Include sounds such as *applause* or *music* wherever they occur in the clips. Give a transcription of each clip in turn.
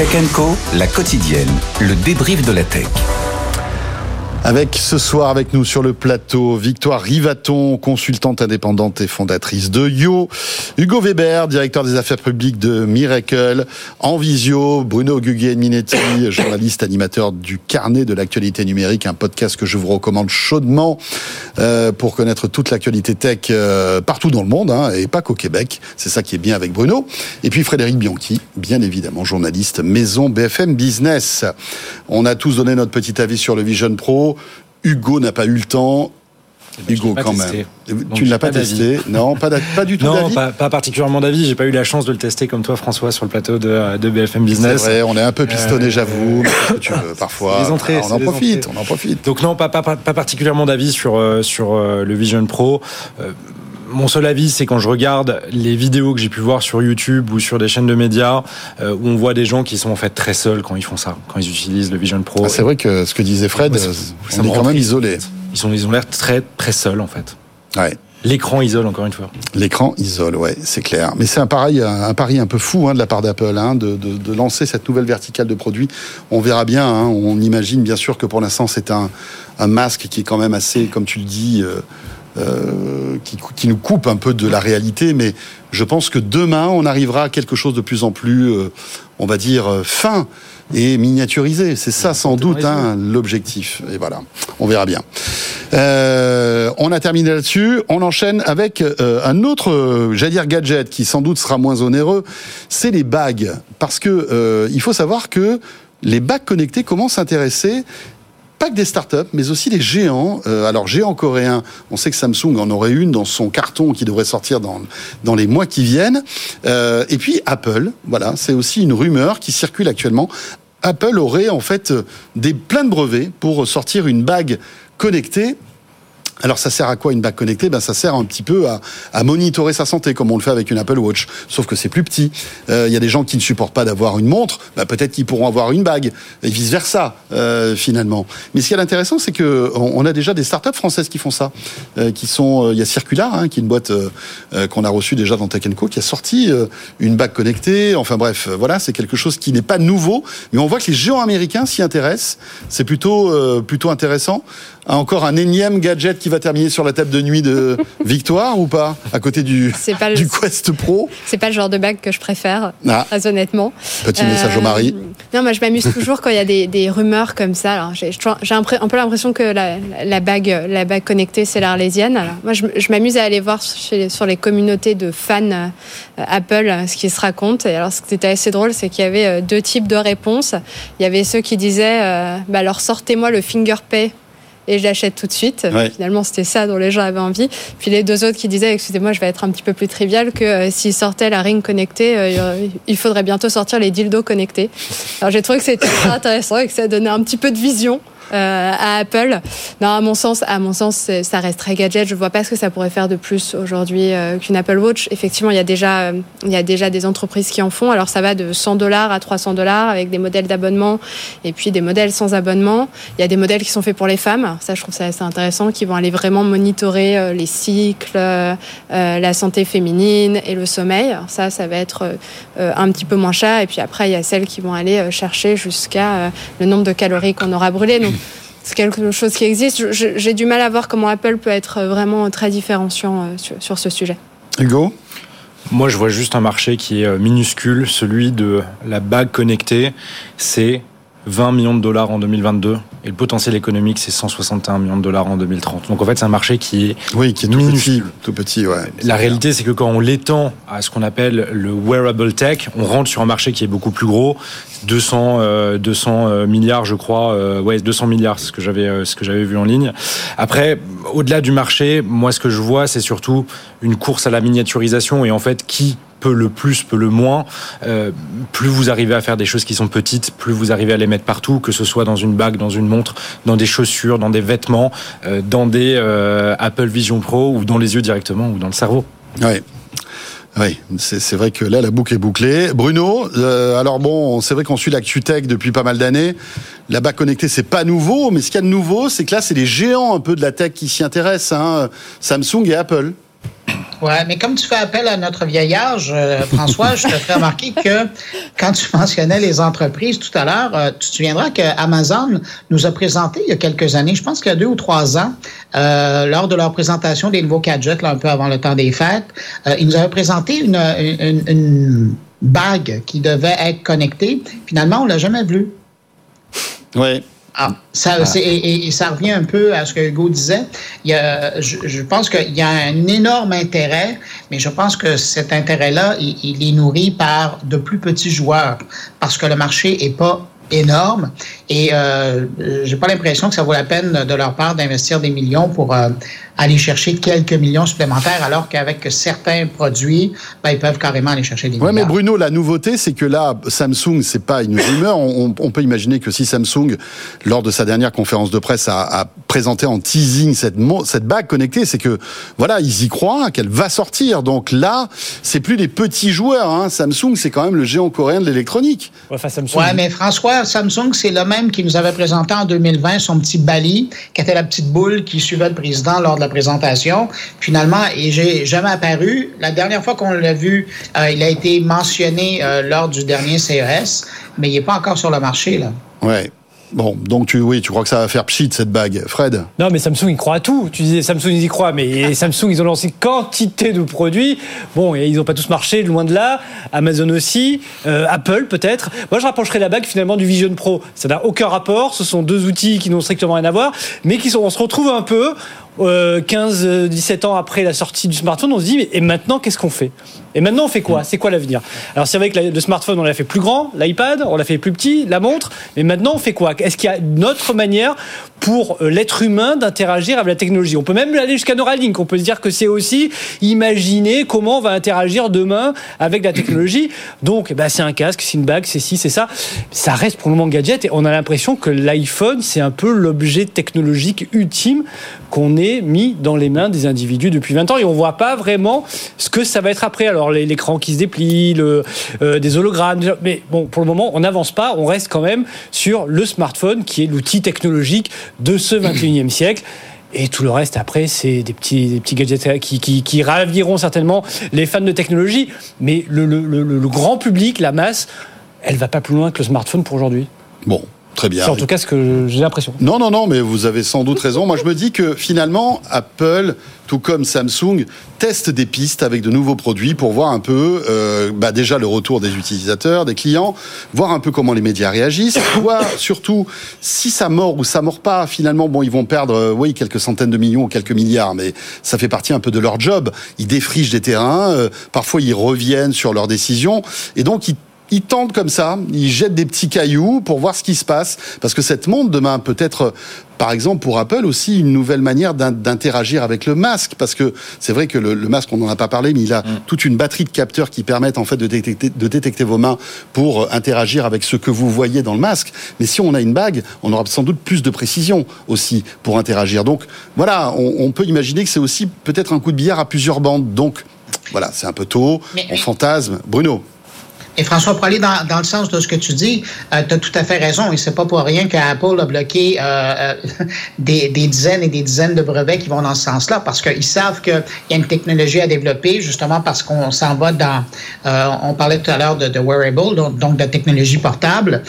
Tech Co, la quotidienne, le débrief de la tech. Avec ce soir avec nous sur le plateau, Victoire Rivaton, consultante indépendante et fondatrice de Yo, Hugo Weber, directeur des affaires publiques de Miracle, en visio, Bruno Guguen-Minetti, *coughs* journaliste animateur du Carnet de l'actualité numérique, un podcast que je vous recommande chaudement euh, pour connaître toute l'actualité tech euh, partout dans le monde, hein, et pas qu'au Québec. C'est ça qui est bien avec Bruno. Et puis Frédéric Bianchi, bien évidemment, journaliste maison BFM Business. On a tous donné notre petit avis sur le Vision Pro. Hugo n'a pas eu le temps. Eh ben, Hugo, quand testé. même. tu ne l'as pas, testé Non, pas, pas du tout Non, pas, pas, particulièrement d'avis. J'ai pas eu la chance de le tester comme toi, François, sur le plateau de, de BFM Business. C'est vrai, on est un peu pistonné, euh, j'avoue. *laughs* tu veux, parfois. Les entrées, on en profite, on en profite. Donc non, pas, particulièrement d'avis sur, euh, sur euh, le Vision Pro mon seul avis, c'est quand je regarde les vidéos que j'ai pu voir sur YouTube ou sur des chaînes de médias euh, où on voit des gens qui sont en fait très seuls quand ils font ça, quand ils utilisent le Vision Pro. Ah, c'est vrai que ce que disait Fred, ça on est quand même isolé. Ils sont, ils ont l'air très très seuls en fait. Ouais. L'écran isole encore une fois. L'écran isole, ouais, c'est clair. Mais c'est un pari, un pari un peu fou hein, de la part d'Apple, hein, de, de, de, lancer cette nouvelle verticale de produits. On verra bien. Hein, on imagine bien sûr que pour l'instant c'est un, un masque qui est quand même assez, comme tu le dis. Euh, euh, qui, qui, nous coupe un peu de la réalité, mais je pense que demain, on arrivera à quelque chose de plus en plus, euh, on va dire, euh, fin et miniaturisé. C'est ça sans doute hein, l'objectif. Et voilà, on verra bien. Euh, on a terminé là-dessus. On enchaîne avec euh, un autre, j'allais dire gadget, qui sans doute sera moins onéreux. C'est les bagues, parce que il faut savoir que les bagues connectées commencent à s'intéresser pas que des startups, mais aussi des géants. Euh, alors, géants coréens, on sait que Samsung en aurait une dans son carton qui devrait sortir dans, dans les mois qui viennent. Euh, et puis Apple, voilà, c'est aussi une rumeur qui circule actuellement. Apple aurait en fait des plein de brevets pour sortir une bague connectée alors ça sert à quoi une bague connectée? Ben ça sert un petit peu à, à, monitorer sa santé comme on le fait avec une Apple Watch, sauf que c'est plus petit. Euh, il y a des gens qui ne supportent pas d'avoir une montre, ben peut-être qu'ils pourront avoir une bague et vice versa euh, finalement. Mais ce qui est intéressant, c'est que on, a déjà des startups françaises qui font ça, euh, qui sont. Il y a Circular, hein, qui est une boîte qu'on a reçue déjà dans Tech Co, qui a sorti une bague connectée. Enfin bref, voilà, c'est quelque chose qui n'est pas nouveau, mais on voit que les géants américains s'y intéressent. C'est plutôt plutôt intéressant encore un énième gadget qui va terminer sur la table de nuit de *laughs* Victoire ou pas? À côté du, du Quest Pro? C'est pas le genre de bague que je préfère, ah. très honnêtement. Petit message au mari. Euh, non, moi je m'amuse toujours quand il y a des, des rumeurs comme ça. J'ai un, peu l'impression que la, la, bague, la bague connectée, c'est l'Arlésienne. Alors, moi je, je m'amuse à aller voir chez, sur les communautés de fans euh, Apple euh, ce qui se raconte. Et alors ce qui était assez drôle, c'est qu'il y avait deux types de réponses. Il y avait ceux qui disaient bah, alors sortez-moi le finger pay et je l'achète tout de suite. Finalement, c'était ça dont les gens avaient envie. Puis les deux autres qui disaient, excusez-moi, je vais être un petit peu plus trivial, que euh, s'ils sortaient la ring connectée, euh, il faudrait bientôt sortir les dildos connectés. Alors j'ai trouvé que c'était très intéressant et que ça donnait un petit peu de vision à Apple. Non, à mon sens, à mon sens, ça reste très gadget. Je vois pas ce que ça pourrait faire de plus aujourd'hui euh, qu'une Apple Watch. Effectivement, il y a déjà, euh, il y a déjà des entreprises qui en font. Alors ça va de 100 dollars à 300 dollars avec des modèles d'abonnement et puis des modèles sans abonnement. Il y a des modèles qui sont faits pour les femmes. Ça, je trouve ça assez intéressant, qui vont aller vraiment monitorer les cycles, la santé féminine et le sommeil. Ça, ça va être un petit peu moins cher. Et puis après, il y a celles qui vont aller chercher jusqu'à le nombre de calories qu'on aura brûlées. C'est quelque chose qui existe. J'ai du mal à voir comment Apple peut être vraiment très différenciant euh, sur, ce sujet. Hugo? Moi, je vois juste un marché qui est euh, minuscule, celui de la bague connectée. C'est 20 millions de dollars en 2022 et le potentiel économique c'est 161 millions de dollars en 2030. Donc en fait c'est un marché qui est oui qui est tout petit, tout petit ouais. La réalité c'est que quand on l'étend à ce qu'on appelle le wearable tech, on rentre sur un marché qui est beaucoup plus gros, 200 200 euh, euh, milliards je crois, euh, ouais 200 milliards c'est ce que j'avais ce que j'avais vu en ligne. Après au-delà du marché, moi ce que je vois c'est surtout une course à la miniaturisation et en fait qui peut le plus, peut le moins, euh, plus vous arrivez à faire des choses qui sont petites, plus vous arrivez à les mettre partout, que ce soit dans une bague, dans une montre, dans des chaussures, dans des vêtements, euh, dans des euh, Apple Vision Pro ou dans les yeux directement ou dans le cerveau. Oui. Oui, c'est vrai que là, la boucle est bouclée. Bruno, alors bon, c'est vrai qu'on suit l'actu tech depuis pas mal d'années. La bague connectée, c'est pas nouveau, mais ce qu'il y a de nouveau, c'est que là, c'est les géants un peu de la tech qui s'y intéressent, hein, Samsung et Apple. Ouais, mais comme tu fais appel à notre vieil âge, euh, François, je te fais remarquer que quand tu mentionnais les entreprises tout à l'heure, euh, tu te souviendras que Amazon nous a présenté il y a quelques années, je pense qu'il y a deux ou trois ans, euh, lors de leur présentation des nouveaux gadgets, un peu avant le temps des fêtes, ils nous avaient présenté une, une, une bague qui devait être connectée. Finalement, on l'a jamais vue. Oui. Ah, ça, ah. Et, ça revient un peu à ce que Hugo disait. Il y a, je, pense qu'il y a un énorme intérêt, mais je pense que cet intérêt-là, il, il, est nourri par de plus petits joueurs parce que le marché est pas énorme. Et euh, j'ai pas l'impression que ça vaut la peine de leur part d'investir des millions pour euh, aller chercher quelques millions supplémentaires, alors qu'avec certains produits, ben, ils peuvent carrément aller chercher des millions. Oui, mais Bruno, la nouveauté, c'est que là, Samsung, c'est pas une rumeur. On, on, peut imaginer que si Samsung, lors de sa dernière conférence de presse, a, a présenté en teasing cette, cette bague connectée, c'est que voilà, ils y croient, qu'elle va sortir. Donc là, c'est plus des petits joueurs. Hein. Samsung, c'est quand même le géant coréen de l'électronique. Ouais, Samsung... ouais, mais François, Samsung, c'est le même qui nous avait présenté en 2020 son petit Bali, qui était la petite boule qui suivait le président lors de la présentation. Finalement, et j'ai jamais apparu. La dernière fois qu'on l'a vu, euh, il a été mentionné euh, lors du dernier CES, mais il n'est pas encore sur le marché là. Ouais. Bon, donc tu, oui, tu crois que ça va faire pchit cette bague, Fred? Non, mais Samsung, il croit à tout. Tu disais Samsung, ils y croient, mais *laughs* Samsung, ils ont lancé quantité de produits. Bon, et ils n'ont pas tous marché, loin de là. Amazon aussi, euh, Apple peut-être. Moi, je rapprocherais la bague finalement du Vision Pro. Ça n'a aucun rapport. Ce sont deux outils qui n'ont strictement rien à voir, mais qui sont, on se retrouve un peu 15, euh, 17 ans après la sortie du smartphone, on se dit, et maintenant, qu'est-ce qu'on fait? Et maintenant, on fait quoi? C'est quoi l'avenir? Alors, c'est vrai que le smartphone, on l'a fait plus grand, l'iPad, on l'a fait plus petit, la montre, mais maintenant, on fait quoi? Est-ce qu'il y a une autre manière pour euh, l'être humain d'interagir avec la technologie? On peut même aller jusqu'à Neuralink, on peut se dire que c'est aussi imaginer comment on va interagir demain avec la technologie. Donc, bah, c'est un casque, c'est une bague, c'est ci, c'est ça. Ça reste pour le moment gadget, et on a l'impression que l'iPhone, c'est un peu l'objet technologique ultime qu'on est mis dans les mains des individus depuis 20 ans et on voit pas vraiment ce que ça va être après. Alors l'écran qui se déplie, le, euh, des hologrammes, mais bon, pour le moment, on n'avance pas, on reste quand même sur le smartphone qui est l'outil technologique de ce 21e *clears throat* siècle. Et tout le reste, après, c'est des petits, des petits gadgets qui, qui, qui, raviront certainement les fans de technologie. Mais le, le, le, le grand public, la masse, elle va pas plus loin que le smartphone pour aujourd'hui. Bon, Très bien. C'est en tout cas ce que j'ai l'impression. Non, non, non, mais vous avez sans doute raison. Moi, je me dis que finalement, Apple, tout comme Samsung, teste des pistes avec de nouveaux produits pour voir un peu, euh, bah déjà le retour des utilisateurs, des clients, voir un peu comment les médias réagissent, *coughs* voir surtout si ça mord ou ça mord pas. Finalement, bon, ils vont perdre, euh, oui, quelques centaines de millions ou quelques milliards, mais ça fait partie un peu de leur job. Ils défrichent des terrains, euh, parfois ils reviennent sur leurs décisions, et donc ils ils tentent comme ça, ils jettent des petits cailloux pour voir ce qui se passe. Parce que cette montre demain peut être, par exemple, pour Apple aussi une nouvelle manière d'interagir avec le masque. Parce que c'est vrai que le, masque, on n'en a pas parlé, mais il a mm. toute une batterie de capteurs qui permettent en fait de détecter, de détecter vos mains pour euh, interagir avec ce que vous voyez dans le masque. Mais si on a une bague, on aura sans doute plus de précision aussi pour interagir. Donc voilà, on, on peut imaginer que c'est aussi peut-être un coup de billard à plusieurs bandes. Donc voilà, c'est un peu tôt, on fantasme. Bruno et François, pour aller dans, dans, le sens de ce que tu dis, euh, tu as tout à fait raison. Et c'est pas pour rien qu'Apple a bloqué euh, euh *laughs* des, des, dizaines et des dizaines de brevets qui vont dans ce sens-là, parce qu'ils savent qu'il y a une technologie à développer, justement parce qu'on s'en va dans... Euh, on parlait tout à l'heure de, de, wearable, donc, donc, de technologie portable.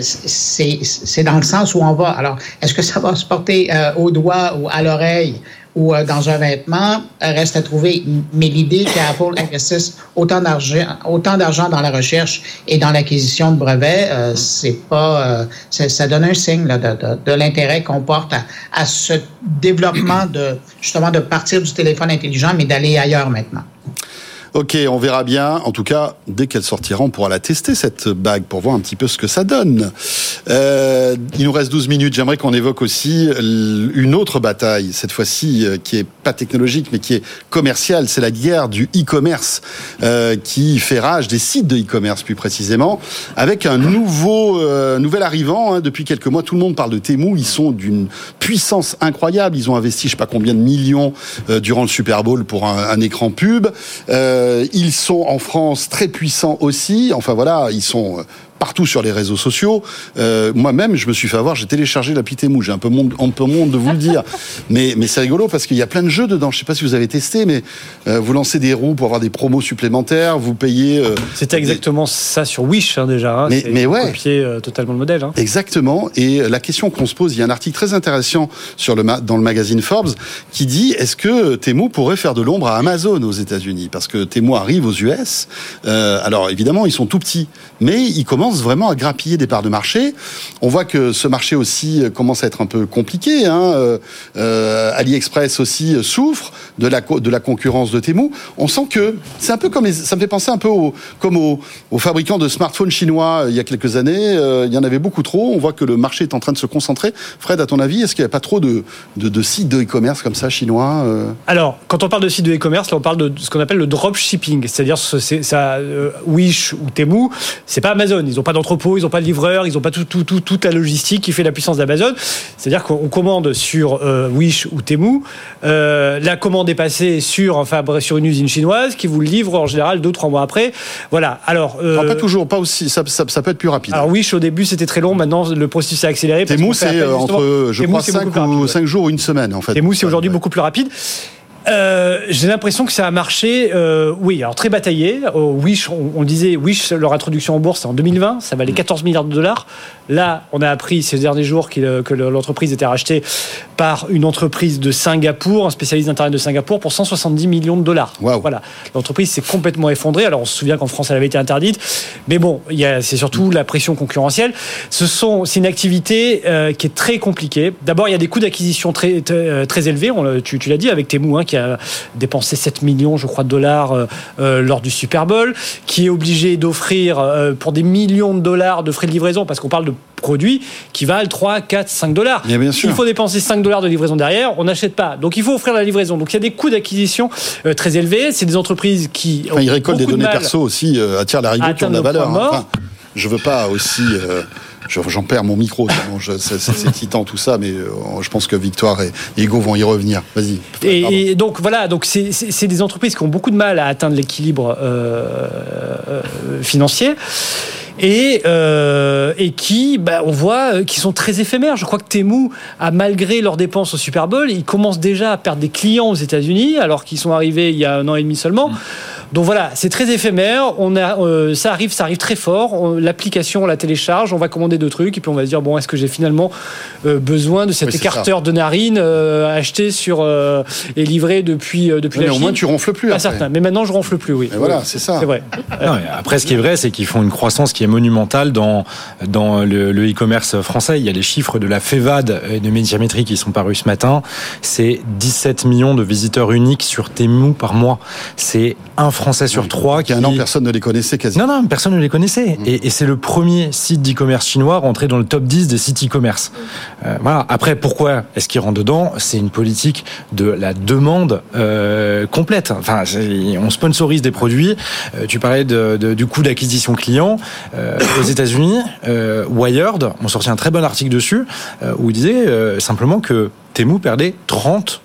C'est dans le sens où on va. Alors, est-ce que ça va se porter au doigt ou à l'oreille? Ou euh, dans un vêtement reste à trouver. Mais l'idée qu'Apple investisse autant d'argent, autant d'argent dans la recherche et dans l'acquisition de brevets, euh, c'est pas, euh, ça donne un signe là, de, de, de l'intérêt qu'on porte à, à, ce développement de justement de partir du téléphone intelligent, mais d'aller ailleurs maintenant. Ok, on verra bien. En tout cas, dès qu'elle sortira, on pourra la tester, cette bague, pour voir un petit peu ce que ça donne. Euh, il nous reste 12 minutes. J'aimerais qu'on évoque aussi une autre bataille, cette fois-ci, euh, qui est pas technologique, mais qui est commerciale. C'est la guerre du e-commerce, euh, qui fait rage des sites de e-commerce, plus précisément, avec un nouveau, euh, nouvel arrivant. Hein, depuis quelques mois, tout le monde parle de Temu. Ils sont d'une puissance incroyable. Ils ont investi, je sais pas combien de millions euh, durant le Super Bowl pour un, écran pub. Euh, ils sont en France très puissants aussi. Enfin voilà, ils sont partout sur les réseaux sociaux. Euh, Moi-même, je me suis fait avoir, j'ai téléchargé l'appli Temu. J'ai un peu monde, un peu monde de vous le dire, *laughs* mais mais c'est rigolo parce qu'il y a plein de jeux dedans. Je sais pas si vous avez testé, mais euh, vous lancez des roues pour avoir des promos supplémentaires, vous payez. euh, C'était des- exactement ça sur Wish hein, déjà. hein. Mais- C'est mais ouais. copier euh, totalement le modèle. hein. Exactement. Et la question qu'on se pose, il y a un article très intéressant sur le ma- dans le magazine Forbes qui dit est-ce que Temu pourrait faire de l'ombre à Amazon aux États-Unis? Parce que Temu arrive aux US. Euh, alors évidemment, ils sont tout petits, mais ils commencent vraiment à grappiller des parts de marché. On voit que ce marché aussi euh, commence à être un peu compliqué. Hein. Euh, euh, AliExpress aussi souffre de la concurrence de Temu. On sent que c'est un peu comme les- ça me fait penser un peu comme aux, fabricants de smartphones chinois il y a quelques années. Il y en avait beaucoup trop. On voit que le marché est en train de se concentrer. Fred, à ton avis, est-ce qu'il n'y a pas trop de, sites de e-commerce comme ça chinois Alors, quand on parle de site de e-commerce, on parle de ce qu'on appelle le dropshipping, c'est-à-dire Wish ou Temu, c'est pas Amazon. Ils n'ont pas d'entrepôt, ils n'ont pas de livreur, ils n'ont pas tout, tout, tout, toute la logistique qui fait la puissance d'Amazon. C'est-à-dire qu'on commande sur euh, Wish ou Temu, euh, la commande est passée sur, enfin, sur une usine chinoise qui vous le livre en général deux trois mois après. Voilà. Alors, euh, Pas toujours, pas aussi. Ça, ça, ça peut être plus rapide. alors Wish au début c'était très long, maintenant le processus s'est accéléré. Temu, c'est entre, je Temu, crois, c'est 5 beaucoup plus rapide, ou ouais. 5 jours ou une semaine, en fait. Temu, c'est aujourd'hui Ouais. beaucoup plus rapide. Euh, J'ai l'impression que ça a marché, euh, oui, alors très bataillé. Au Wish, on, disait, Wish, leur introduction en bourse, c'est en 2020, ça valait 14 milliards de dollars. Là, on a appris ces derniers jours euh, que le- l'entreprise était rachetée par une entreprise de Singapour, un spécialiste d'Internet de Singapour, pour 170 millions de dollars. Waouh. Voilà. L'entreprise s'est complètement effondrée. Alors, on se souvient qu'en France, elle avait été interdite. Mais bon, c'est surtout la pression concurrentielle. Ce sont, c'est une activité euh, qui est très compliquée. D'abord, il y a des coûts d'acquisition très, très, euh, très élevés. On tu, tu l'as dit avec Temu, hein, qui a dépensé 7 millions, je crois, de dollars euh, euh, lors du Super Bowl, qui est obligé d'offrir euh, pour des millions de dollars de frais de livraison, parce qu'on parle de produits qui valent 3, 4, 5 dollars. Bien, bien sûr. Il faut dépenser 5 dollars de livraison derrière, on n'achète pas. Donc il faut offrir la livraison. Donc il y a des coûts d'acquisition très élevés. C'est des entreprises qui. Enfin, ils récoltent des de données perso aussi, à tir larigot qui ont de la valeur. hein. Enfin, je veux pas aussi. Je- J'en perds mon micro, c'est excitant tout ça, mais euh, je pense que Victoire et Hugo vont y revenir. Vas-y. Et, et donc voilà, donc c'est- des entreprises qui ont beaucoup de mal à atteindre l'équilibre euh, euh, financier. Et, euh, et qui, bah, on voit, qui sont très éphémères. Je crois que Temu, a malgré leurs dépenses au Super Bowl, ils commencent déjà à perdre des clients aux États-Unis, alors qu'ils sont arrivés il y a un an et demi seulement. Donc voilà, c'est très éphémère. On a, euh, ça arrive, ça arrive très fort. On- L'application, on la télécharge, on va commander deux trucs, et puis on va se dire bon, est-ce que j'ai finalement euh, besoin de cet Oui, écarteur de narine euh, acheté sur euh, et livré depuis euh, depuis Mais la au Chine? moins, tu ronfles plus. Pas après. certain. Mais maintenant, je ronfle plus. Oui. Voilà, c'est ça. C'est vrai. Non, mais après, ce qui est vrai, c'est qu'ils font une croissance qui est monumentale dans, dans le le e-commerce français. Il y a les chiffres de la FEVAD et de Médiamétrie qui sont parus ce matin. C'est 17 millions de visiteurs uniques sur Temu par mois. C'est un Français sur trois Il y a un an, personne ne les connaissait quasiment. non, non, personne ne les connaissait. Et, et c'est le premier site d'e-commerce chinois rentré dans le top 10 des sites e-commerce. Euh, voilà. Après, pourquoi est-ce qu'il rentre dedans? C'est une politique de la demande euh, complète. Enfin, on sponsorise des produits. Euh, tu parlais de- de- du coût d'acquisition client. Aux États-Unis, Wired ont sorti un très bon article dessus où ils disaient euh, simplement que Temu perdait 30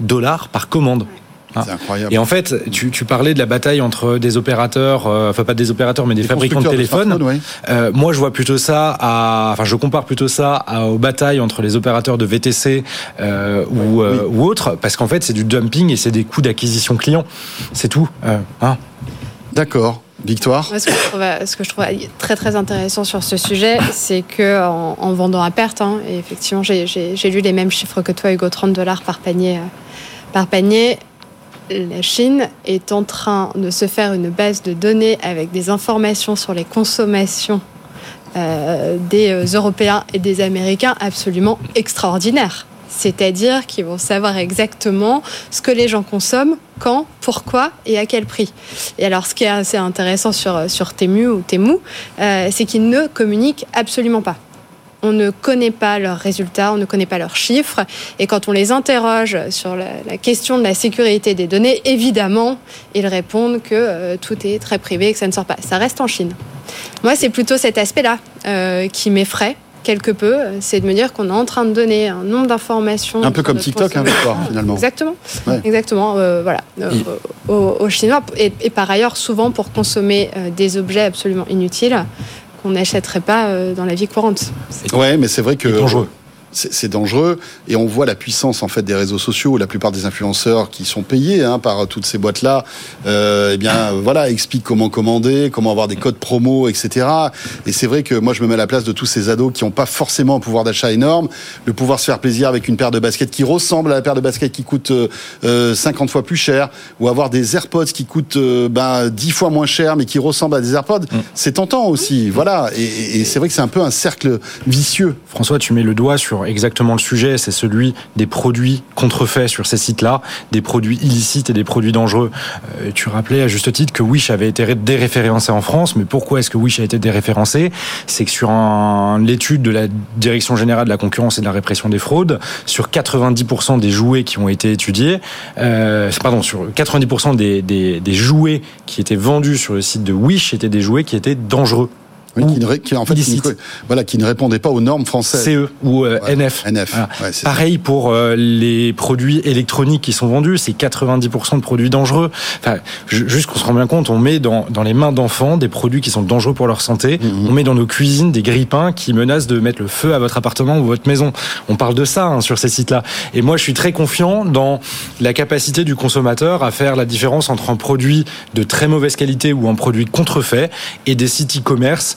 dollars par commande. Ah. C'est incroyable. Et en fait, tu, tu parlais de la bataille entre des opérateurs, euh, enfin pas des opérateurs, mais des, fabricants de téléphones. Euh, moi, je vois plutôt ça à, enfin, je compare plutôt ça à, aux batailles entre les opérateurs de VTC euh, ou, euh, ou autres, parce qu'en fait, c'est du dumping et c'est des coûts d'acquisition client. C'est tout. Euh, hein. D'accord. Victoire. Moi, ce, que je trouve, ce que je trouve très très intéressant sur ce sujet, c'est que en, en vendant à perte, hein, et effectivement, j'ai- lu les mêmes chiffres que toi, Hugo, 30 dollars par panier, euh, par panier. La Chine est en train de se faire une base de données avec des informations sur les consommations euh, des euh, Européens et des Américains absolument extraordinaires. C'est-à-dire qu'ils vont savoir exactement ce que les gens consomment, quand, pourquoi et à quel prix. Et alors, ce qui est assez intéressant sur, sur Temu ou Temu, euh, c'est qu'ils ne communiquent absolument pas. On ne connaît pas leurs résultats, on ne connaît pas leurs chiffres. Et quand on les interroge sur la, la question de la sécurité des données, évidemment, ils répondent que euh, tout est très privé et que ça ne sort pas. Ça reste en Chine. Moi, c'est plutôt cet aspect-là euh, qui m'effraie quelque peu. C'est de me dire qu'on est en train de donner un nombre d'informations. Un peu comme TikTok, hein, finalement. Exactement. Ouais. Exactement. euh, voilà. Euh, Il- aux, aux Chinois et, et par ailleurs souvent pour consommer euh, des objets absolument inutiles qu'on n'achèterait pas euh, dans la vie courante. Ouais, mais c'est vrai que C'est dangereux. C'est dangereux et on voit la puissance en fait des réseaux sociaux. La plupart des influenceurs qui sont payés hein, par toutes ces boîtes là, euh, eh bien voilà, expliquent comment commander, comment avoir des codes promo, etc. Et c'est vrai que moi je me mets à la place de tous ces ados qui n'ont pas forcément un pouvoir d'achat énorme, le pouvoir se faire plaisir avec une paire de baskets qui ressemble à la paire de baskets qui coûte euh, euh, 50 fois plus cher, ou avoir des AirPods qui coûtent euh, ben, 10 fois moins cher mais qui ressemblent à des AirPods. C'est tentant aussi, voilà. Et, et- et c'est vrai que c'est un peu un cercle vicieux. François, tu mets le doigt sur exactement le sujet, c'est celui des produits contrefaits sur ces sites-là, des produits illicites et des produits dangereux. Euh, tu rappelais à juste titre que Wish avait été ré- déréférencé en France, mais pourquoi est-ce que Wish a été déréférencé? C'est que sur l'étude de la Direction générale de la concurrence et de la répression des fraudes, sur 90% des jouets qui ont été étudiés, euh, pardon, sur 90% des, des, des jouets qui étaient vendus sur le site de Wish étaient des jouets qui étaient dangereux. Oui, Ou qui ne, qui, en fait, qui ne, illicite. voilà, qui ne répondait pas aux normes françaises. CE ou euh, NF. NF, Voilà. ouais, c'est Pareil pour euh, les produits électroniques qui sont vendus, c'est 90% de produits dangereux. Enfin, ju- juste qu'on se rend bien compte, on met dans, dans les mains d'enfants des produits qui sont dangereux pour leur santé. Mhm. On met dans nos cuisines des grippins qui menacent de mettre le feu à votre appartement ou votre maison. On parle de ça hein, sur ces sites-là. Et moi, je suis très confiant dans la capacité du consommateur à faire la différence entre un produit de très mauvaise qualité ou un produit contrefait et des sites e-commerce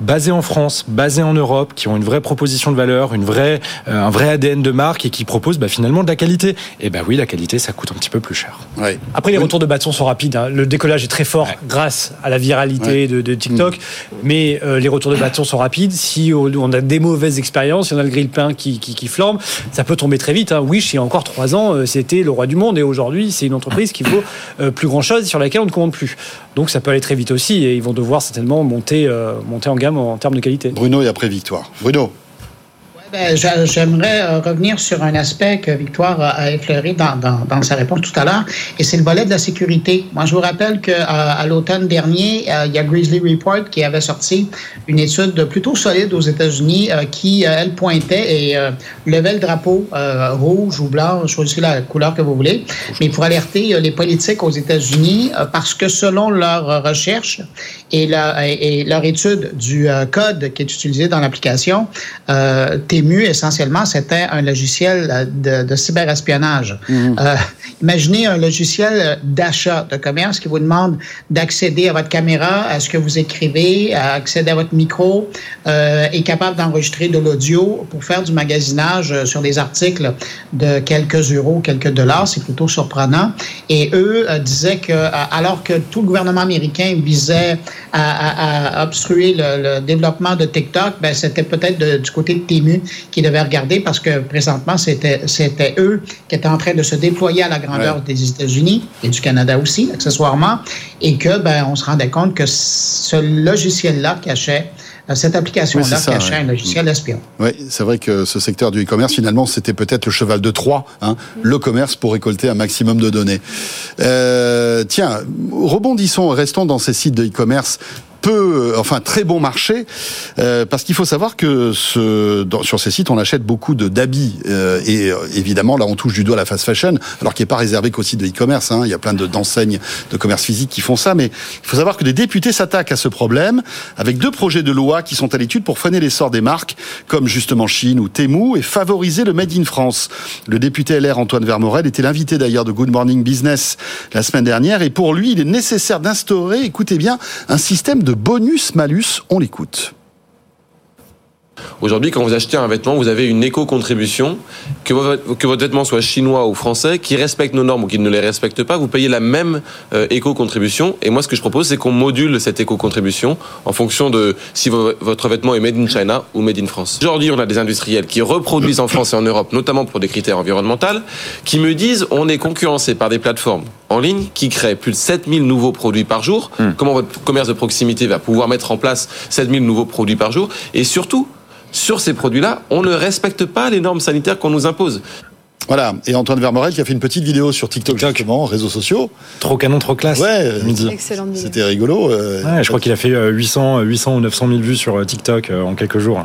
basés en France, basés en Europe, qui ont une vraie proposition de valeur, une vraie, euh, un vrai ADN de marque et qui proposent bah, finalement de la qualité. Et ben oui, la qualité, ça coûte un petit peu plus cher. Ouais. Après, les Oui. retours de bâton sont rapides. hein. Le décollage est très fort Ouais. grâce à la viralité de, de TikTok. Mais euh, les retours de bâton sont rapides. Si on a des mauvaises expériences, si on a le grille-pain qui, qui, qui flambe, ça peut tomber très vite. Hein. Wish, il y a encore trois ans, euh, c'était le roi du monde. Et aujourd'hui, c'est une entreprise qui vaut euh, plus grand-chose sur laquelle on ne commande plus. Donc ça peut aller très vite aussi. Et ils vont devoir certainement monter, euh, monter en gamme en termes de qualité. Bruno et après Victoire. Bruno. Ben, j'a- J'aimerais euh, revenir sur un aspect que Victoire a- effleuré dans, dans, sa réponse tout à l'heure, et c'est le volet de la sécurité. Moi, je vous rappelle qu'à à, l'automne dernier, euh, il y a Grizzly Report qui avait sorti une étude plutôt solide aux États-Unis euh, qui, elle, pointait et levait le drapeau rouge ou blanc, choisissez la couleur que vous voulez, mais pour alerter les politiques aux États-Unis parce que selon leurs recherches et, leur étude du code qui est utilisé dans l'application, TEMU, essentiellement, c'était un logiciel euh, de, de cyberespionnage. Euh, imaginez un logiciel d'achat de commerce qui vous demande d'accéder à votre caméra, à ce que vous écrivez, à accéder à votre micro, euh, est capable d'enregistrer de l'audio pour faire du magasinage euh, sur des articles de quelques euros, quelques dollars. C'est plutôt surprenant. Et eux euh, disaient que, euh, alors que tout le gouvernement américain visait à, à- à obstruer le, le développement de TikTok, ben, c'était peut-être du côté de TEMU qui devait regarder parce que présentement, c'était, c'était eux qui étaient en train de se déployer à la grandeur Ouais. des États-Unis et du Canada aussi, accessoirement, et que ben, on se rendait compte que ce logiciel-là cachait, euh, cette application-là Oui, cachait ouais. un logiciel espion. Oui, c'est vrai que ce secteur du e-commerce, finalement, c'était peut-être le cheval de Troie, hein, le commerce pour récolter un maximum de données. Euh, tiens, rebondissons, restons dans ces sites de e-commerce peu, enfin très bon marché, euh, parce qu'il faut savoir que ce, dans- sur ces sites, on achète beaucoup de d'habits euh, et euh, évidemment là, on touche du doigt la fast fashion, alors qu'il n'est pas réservé qu'aux sites de e-commerce. Hein, il y a plein de d'enseignes de commerce physique qui font ça, mais il faut savoir que des députés s'attaquent à ce problème avec deux projets de loi qui sont à l'étude pour freiner l'essor des marques comme justement Chine ou Temu et favoriser le Made in France. Le député LR Antoine Vermorel était l'invité d'ailleurs de Good Morning Business la semaine dernière et pour lui, il est nécessaire d'instaurer, écoutez bien, un système de bonus-malus. On l'écoute. Aujourd'hui, quand vous achetez un vêtement, vous avez une éco-contribution. Que votre, vêtement soit chinois ou français, qui respecte nos normes ou qui ne les respecte pas, vous payez la même euh, éco-contribution. Et moi, ce que je propose, c'est qu'on module cette éco-contribution en fonction de si vo- votre vêtement est made in China ou made in France. Aujourd'hui, on a des industriels qui reproduisent en France et en Europe, notamment pour des critères environnementaux, qui me disent on est concurrencé par des plateformes en ligne qui créent plus de 7000 nouveaux produits par jour. Comment votre commerce de proximité va pouvoir mettre en place 7000 nouveaux produits par jour? Et surtout, sur ces produits-là, on ne respecte pas les normes sanitaires qu'on nous impose. Voilà, et Antoine Vermorel qui a fait une petite vidéo sur TikTok, justement, réseaux sociaux. Trop canon, trop classe. Ouais, Midi. Excellente vidéo. c'était rigolo. euh, Ouais, je crois qu'il a fait euh, 800, euh, 800 ou 900 000 vues sur euh, TikTok en quelques jours.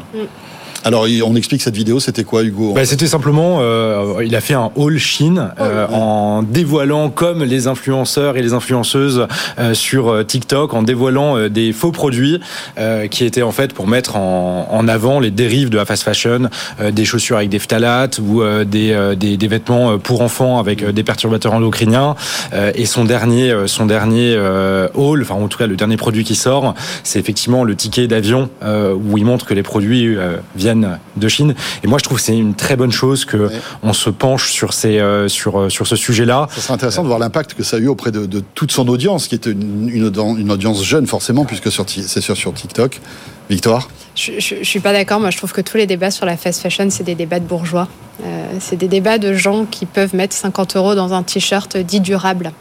Alors, on explique cette vidéo, c'était quoi, Hugo Bah, C'était simplement, euh, il a fait un haul Chine euh, en dévoilant, comme les influenceurs et les influenceuses euh, sur euh, TikTok, en dévoilant euh, des faux produits euh, qui étaient en fait pour mettre en, en avant les dérives de la fast fashion, euh, des chaussures avec des phtalates ou euh, des, euh, des, des vêtements pour enfants avec euh, des perturbateurs endocriniens. Euh, et son dernier, euh, son dernier euh, haul, enfin en tout cas le dernier produit qui sort, c'est effectivement le ticket d'avion euh, où il montre que les produits euh, viennent de Chine. Et moi je trouve que c'est une très bonne chose que on se penche sur ces euh, sur euh, sur ce sujet-là. Ça serait intéressant de voir l'impact que ça a eu auprès de, de toute son audience, qui était une, une, audien- une audience jeune forcément, puisque c'est sûr sur TikTok. Victoire? Je, je, je suis pas d'accord. Moi, je trouve que tous les débats sur la fast fashion, c'est des débats de bourgeois. Euh, c'est des débats de gens qui peuvent mettre 50 euros dans un t-shirt dit durable.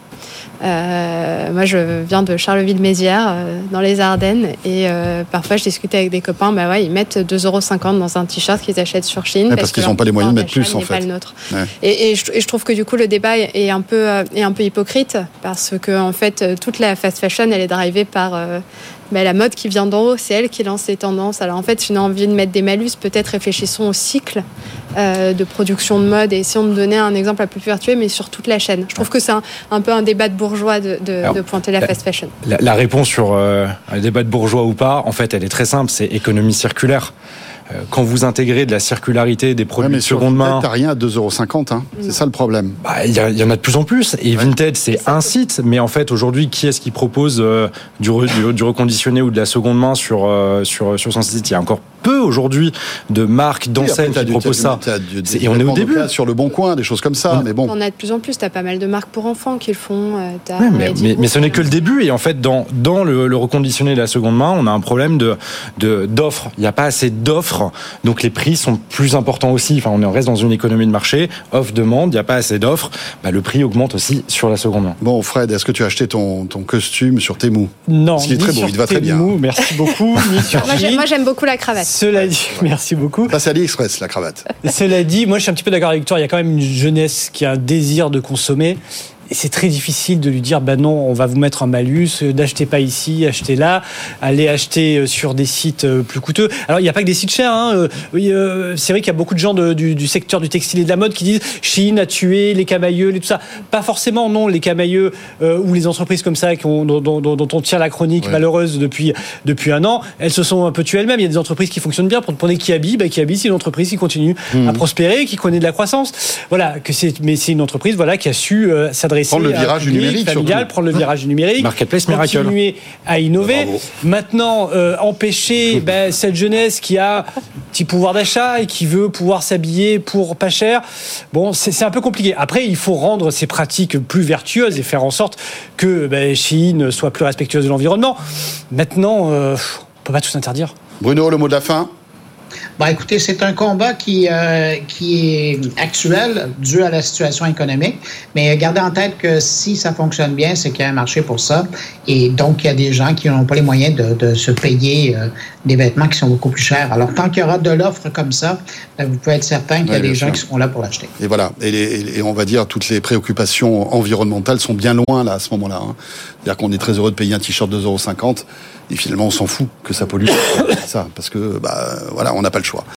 Euh, moi, je viens de Charleville-Mézières, euh, dans les Ardennes, et euh, parfois, je discute avec des copains. Bah ouais, ils mettent 2,50 euros dans un t-shirt qu'ils achètent sur Chine Ouais, parce qu'ils que ont pas les moyens de mettre plus, en fait. pas le nôtre. Ouais. Et, et je, et je trouve que du coup, le débat est un peu, est un peu hypocrite parce que en fait, toute la fast fashion, elle est drivée par bah, la mode qui vient d'en haut. C'est elle qui lance les tendances. Alors en fait, si on a envie de mettre des malus, peut-être réfléchissons au cycle euh, de production de mode et essayons de donner un exemple un peu plus vertueux, mais sur toute la chaîne. Je trouve que c'est un, un peu un débat de bourgeois de, de, Alors, de pointer la la- fast fashion. La, la réponse sur euh, un débat de bourgeois ou pas, en fait, elle est très simple, c'est économie circulaire. Euh, Quand vous intégrez de la circularité des Ouais, produits mais de sur seconde main, T'as rien à 2,50€, hein. c'est ça le problème. Bah, il y, en a de plus en plus. Et Vinted, c'est un site. Mais en fait, aujourd'hui, qui est-ce qui propose euh, du, re- du, du reconditionné ou de la seconde main sur, euh, sur, sur son site? Il y a encore peu aujourd'hui de marques, d'enseignes Oui, qui t'as proposent t'as ça. du- t'as et on est au début. Sur le bon coin, des choses comme ça, Ouais. mais bon. On a de plus en plus, tu as pas mal de marques pour enfants qui le font. euh, t'as Ouais, mais, mais, ce n'est que le début. Et en fait, dans, dans le, le reconditionné de la seconde main, on a un problème de de- d'offres. Il n'y a pas assez d'offres. Donc les prix sont plus importants aussi. Enfin, on reste dans une économie de marché. Offre-demande, il n'y a pas assez d'offres. Bah, le prix augmente aussi sur la seconde main. Bon, Fred, est-ce que tu as acheté ton, ton costume sur Temu? Non, Parce qu'il est très beau, il te va très bien. Temu, Merci beaucoup. *laughs* ni sur Moi, j'aime beaucoup la cravate. Cela dit, merci beaucoup. Ça, c'est AliExpress, la cravate. Cela dit, moi je suis un petit peu d'accord avec toi. Il y a quand même une jeunesse qui a un désir de consommer. Et c'est très difficile de lui dire, bah non, on va vous mettre un malus, euh, d'acheter pas ici, acheter là, aller acheter euh, sur des sites euh, plus coûteux. Alors il n'y a pas que des sites chers. Hein. c'est vrai qu'il y a beaucoup de gens de- du, du secteur du textile et de la mode qui disent Chine a tué les camailleux, les tout ça. Pas forcément, non, les camailleux euh, ou les entreprises comme ça qui ont- dont, dont- dont- dont on tire la chronique Ouais. malheureuse depuis depuis un an, elles se sont un peu tuées elles-mêmes. Il y a des entreprises qui fonctionnent bien. Pour prenez Kiabi, bah, Kiabi c'est une entreprise qui continue Mmh. à prospérer, qui connaît de la croissance. Voilà, que c'est mais c'est une entreprise voilà qui a su euh, s'adresser Prendre le à un virage numérique, familial, surtout. prendre le virage *laughs* numérique, Marketplace Miracle. continuer à innover. Bravo. Maintenant, euh, empêcher *laughs* ben, cette jeunesse qui a un petit pouvoir d'achat et qui veut pouvoir s'habiller pour pas cher, bon, c'est c'est un peu compliqué. Après, il faut rendre ces pratiques plus vertueuses et faire en sorte que ben, Chine soit plus respectueuse de l'environnement. Maintenant, euh, on peut pas tout interdire. Bruno, le mot de la fin? Ben, écoutez, c'est un combat qui, euh, qui est actuel dû à la situation économique, mais gardez en tête que si ça fonctionne bien, c'est qu'il y a un marché pour ça. Et donc, il y a des gens qui n'ont pas les moyens de, de se payer euh, des vêtements qui sont beaucoup plus chers. Alors, tant qu'il y aura de l'offre comme ça, ben, vous pouvez être certain qu'il y a des gens sûr. qui seront là pour l'acheter. Et voilà. Et, les- et on va dire toutes les préoccupations environnementales sont bien loin là à ce moment-là. hein. C'est-à-dire qu'on est très heureux de payer un t-shirt de 2,50€ et finalement on s'en fout que ça pollue. *coughs* Ça, parce que bah voilà, on n'a pas le choix.